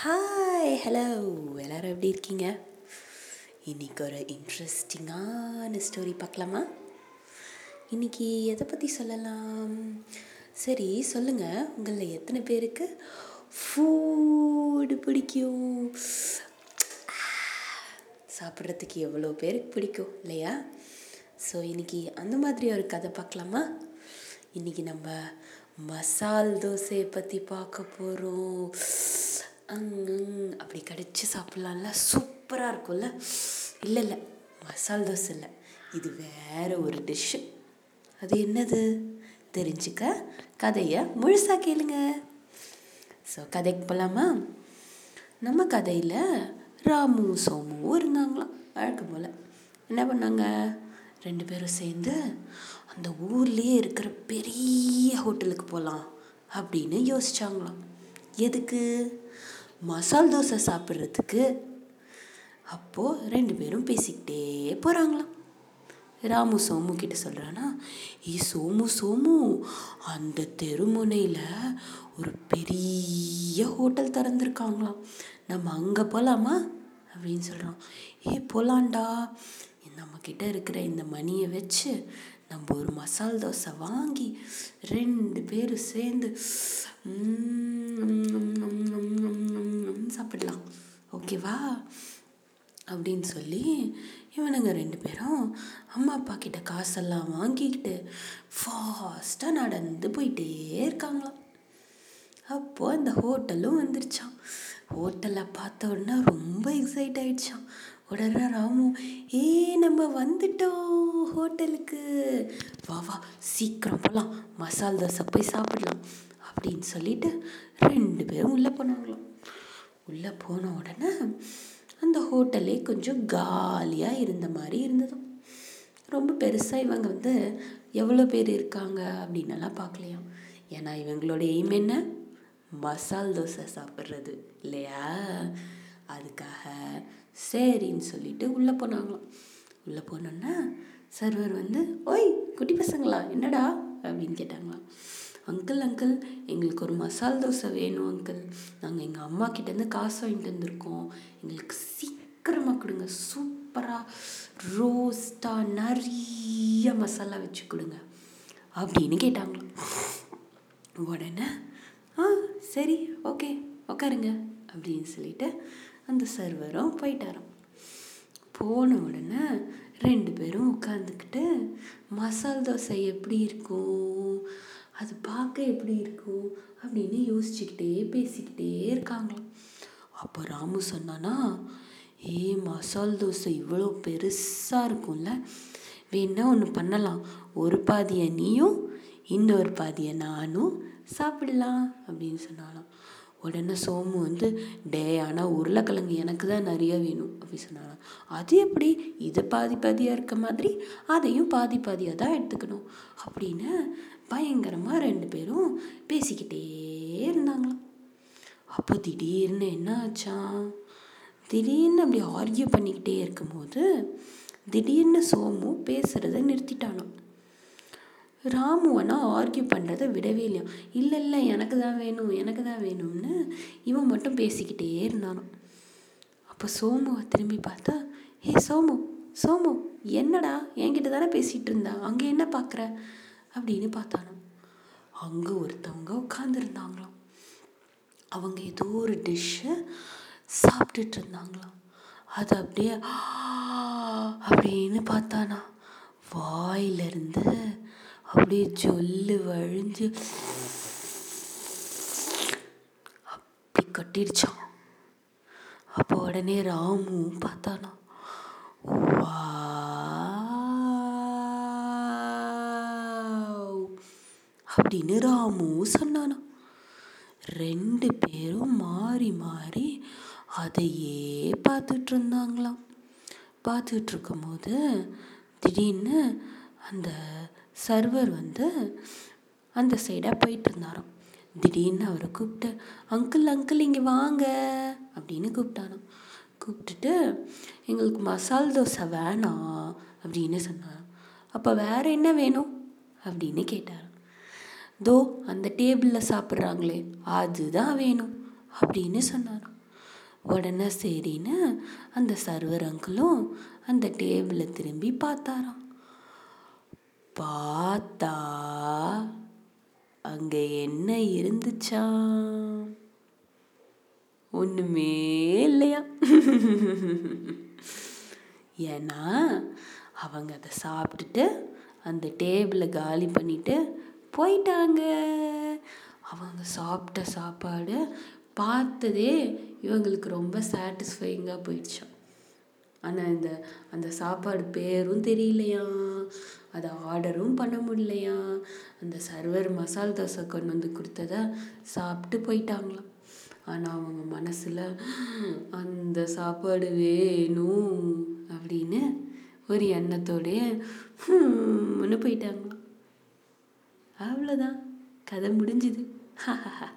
Hi hello எல்லோரும் எப்படி இருக்கீங்க? இன்றைக்கி ஒரு இன்ட்ரெஸ்டிங்கான ஸ்டோரி பார்க்கலாமா? இன்றைக்கி எதை பற்றி சொல்லலாம்? சரி சொல்லுங்கள் உங்களில் எத்தனை பேருக்கு ஃபூடு பிடிக்கும்? சாப்பிட்றதுக்கு எவ்வளோ பேருக்கு பிடிக்கும் இல்லையா? ஸோ இன்றைக்கி அந்த மாதிரி ஒரு கதை பார்க்கலாமா? இன்றைக்கி நம்ம மசால் தோசையை பற்றி பார்க்க போகிறோம் அப்படி கடிச்சு சாப்பிட்லாம்ல? சூப்பராக இருக்கும்ல? இல்லை இல்லை. மசால் தோசை இல்லை. இது வேறு ஒரு டிஷ்ஷு அது என்னது? தெரிஞ்சுக்க கதையை முழுசாக கேளுங்க. ஸோ கதைக்கு போகலாமா நம்ம கதையில் ராமு சோமுவும் இருந்தாங்களாம். வழக்கம் போல். என்ன பண்ணாங்க? ரெண்டு பேரும் சேர்ந்து அந்த ஊர்லேயே இருக்கிற பெரிய ஹோட்டலுக்கு போகலாம் அப்படின்னு யோசிச்சாங்களாம். எதுக்கு? மசால் தோசை சாப்பிட்றதுக்கு. அப்போது ரெண்டு பேரும் பேசிக்கிட்டே போகிறாங்களாம் ராமு சோமு கிட்ட சொல்கிறானா ஏ சோமு சோமு அந்த தெருமுனையில் ஒரு பெரிய ஹோட்டல் திறந்துருக்காங்களாம். நம்ம அங்கே போகலாமா அப்படின்னு சொல்கிறான் ஏ போகலான்டா நம்மக்கிட்ட இருக்கிற இந்த மணியை வச்சு நம்ம ஒரு மசால் தோசை வாங்கி ரெண்டு பேரும் சேர்ந்து சாப்பிடலாம். ஓகேவா? அப்படின்னு சொல்லி இவனுங்க ரெண்டு பேரும் அம்மா அப்பா கிட்ட காசெல்லாம் வாங்கிக்கிட்டு ஃபாஸ்ட்டாக நடந்து போயிட்டே இருக்காங்களாம். அப்போது அந்த ஹோட்டலும் வந்துருச்சான் ஹோட்டலை பார்த்த உடனே ரொம்ப எக்ஸைட் ஆயிடுச்சான் உடனே ராமு ஏ நம்ம வந்துட்டோம் ஹோட்டலுக்கு. வா வா சீக்கிரம் போகலாம் மசால் தோசை போய் சாப்பிடலாம். அப்படின்னு சொல்லிட்டு ரெண்டு பேரும் உள்ளே போனாங்களாம். உள்ளே போன உடனே அந்த ஹோட்டலே கொஞ்சம் காலியாக இருந்த மாதிரி இருந்ததும் ரொம்ப பெருசாக இவங்க வந்து எவ்வளோ பேர் இருக்காங்க அப்படின்னலாம் பார்க்கலையாம் ஏன்னா இவங்களோட எய்ம் என்ன? மசால் தோசை சாப்பிட்றது இல்லையா? அதுக்காக சரின்னு சொல்லிட்டு உள்ளே போனாங்களாம். உள்ளே போனோன்னா சர்வர் வந்து ஓய் குட்டி பசங்களா என்னடா? அப்படின்னு கேட்டாங்களாம். அங்கிள் அங்கிள் எங்களுக்கு ஒரு மசால் தோசை வேணும் அங்கிள். நாங்கள் எங்கள் அம்மா கிட்டேருந்து காசு வாங்கிட்டு வந்திருக்கோம். எங்களுக்கு சீக்கிரமாக கொடுங்க. சூப்பராக ரோஸ்ட்டாக நிறைய மசாலா வச்சு கொடுங்க. அப்படின்னு கேட்டாங்களாம். உடனே ஆ சரி ஓகே உட்காருங்க அப்படின்னு சொல்லிட்டு அந்த சர்வரும் போயிட்டாராம். போன உடனே ரெண்டு பேரும் உட்காந்துக்கிட்டு மசால் தோசை எப்படி இருக்கும்? அது பார்க்க எப்படி இருக்கும் அப்படின்னு யோசிச்சுக்கிட்டே பேசிக்கிட்டே இருக்காங்களாம். அப்போ ராமு சொன்னானா ஏ மசால் தோசை இவ்வளோ பெருசாக இருக்கும்ல. வேணா ஒன்று பண்ணலாம். ஒரு பாதியை நீயும் இன்னொரு பாதியை நானும் சாப்பிடலாம் அப்படின்னு சொன்னாலாம் உடனே சோமு வந்து டே ஆனால் உருளைக்கிழங்கு எனக்கு தான் நிறைய வேணும் அப்படி சொன்னாலாம் அது எப்படி? இது பாதி பாதியாக இருக்க மாதிரி அதையும் பாதி பாதியாக தான் எடுத்துக்கணும் அப்படின்னு பயங்கரமாக ரெண்டு பேரும் பேசிக்கிட்டே இருந்தாங்களாம். அப்போ திடீர்னு என்ன ஆச்சான் திடீர்னு அப்படி ஆர்கியூ பண்ணிக்கிட்டே இருக்கும்போது திடீர்னு சோமு பேசுகிறத நிறுத்திட்டானாம் ராமுவனா ஆர்கியூ பண்ணுறதை விடவே இல்லையா? இல்லை இல்லை எனக்கு தான் வேணும் எனக்கு தான் வேணும்னு இவன் மட்டும் பேசிக்கிட்டே இருந்தானாம். அப்போ சோமுவை திரும்பி பார்த்தா ஏ சோமு சோமு என்னடா? என்கிட்ட தானே பேசிகிட்டு இருந்தா? அங்கே என்ன பார்க்குற அப்படின்னு பார்த்தானோ அங்கே ஒருத்தவங்க உட்காந்துருந்தாங்களாம் அவங்க ஏதோ ஒரு டிஷ்ஷை சாப்பிட்டுட்டு இருந்தாங்களாம் அது அப்படியே அப்படின்னு பார்த்தானா. வாயிலிருந்து அப்படியே ஜொல்லு வழிஞ்சு அப்படி கட்டிடுச்சான் அப்போ உடனே ராமு பார்த்தானா வா அப்படின்னு ராமு சொன்னானா ரெண்டு பேரும் மாறி மாறி அதையே பார்த்துட்டு இருந்தாங்களாம் பார்த்துட்டு இருக்கும்போது திடீர்னு அந்த சர்வர் வந்து அந்த சைடாக போயிட்டு இருந்தாராம் திடீர்னு அவரை கூப்பிட்டு அங்கிள் அங்கிள் இங்கே வாங்க அப்படின்னு கூப்பிட்டாராம் கூப்பிட்டுட்டு எங்களுக்கு மசால் தோசை வேணாம் அப்படின்னு சொன்னாராம். அப்போ வேறு என்ன வேணும்? அப்படின்னு கேட்டாராம். தோ அந்த டேபிளில் சாப்பிட்றாங்களே அதுதான் வேணும் அப்படின்னு சொன்னாராம். உடனே சரின்னு அந்த சர்வர் அங்கிளும் அந்த டேபிளை திரும்பி பார்த்தாராம். பார்த்தா அங்கே என்ன இருந்துச்சா ஒன்றுமே இல்லையா? ஏன்னா அவங்க அதை சாப்பிட்டுட்டு அந்த டேபிளை காலி பண்ணிவிட்டு போயிட்டாங்க. அவங்க சாப்பிட்ட சாப்பாடு பார்த்ததே இவங்களுக்கு ரொம்ப சாட்டிஸ்ஃபைங்காக போயிடுச்சாம் ஆனால் இந்த அந்த சாப்பாடு பேரும் தெரியலையா? அதை ஆர்டரும் பண்ண முடியலையா? அந்த சர்வர் மசால் தோசை கொண்டு வந்து கொடுத்தத சாப்பிட்டு போயிட்டாங்களாம் ஆனால் அவங்க மனசில் அந்த சாப்பாடு வேணும் அப்படின்னு ஒரு எண்ணத்தோடைய ஹம்னு போயிட்டாங்களாம் அவ்வளோதான் கதை முடிஞ்சுது.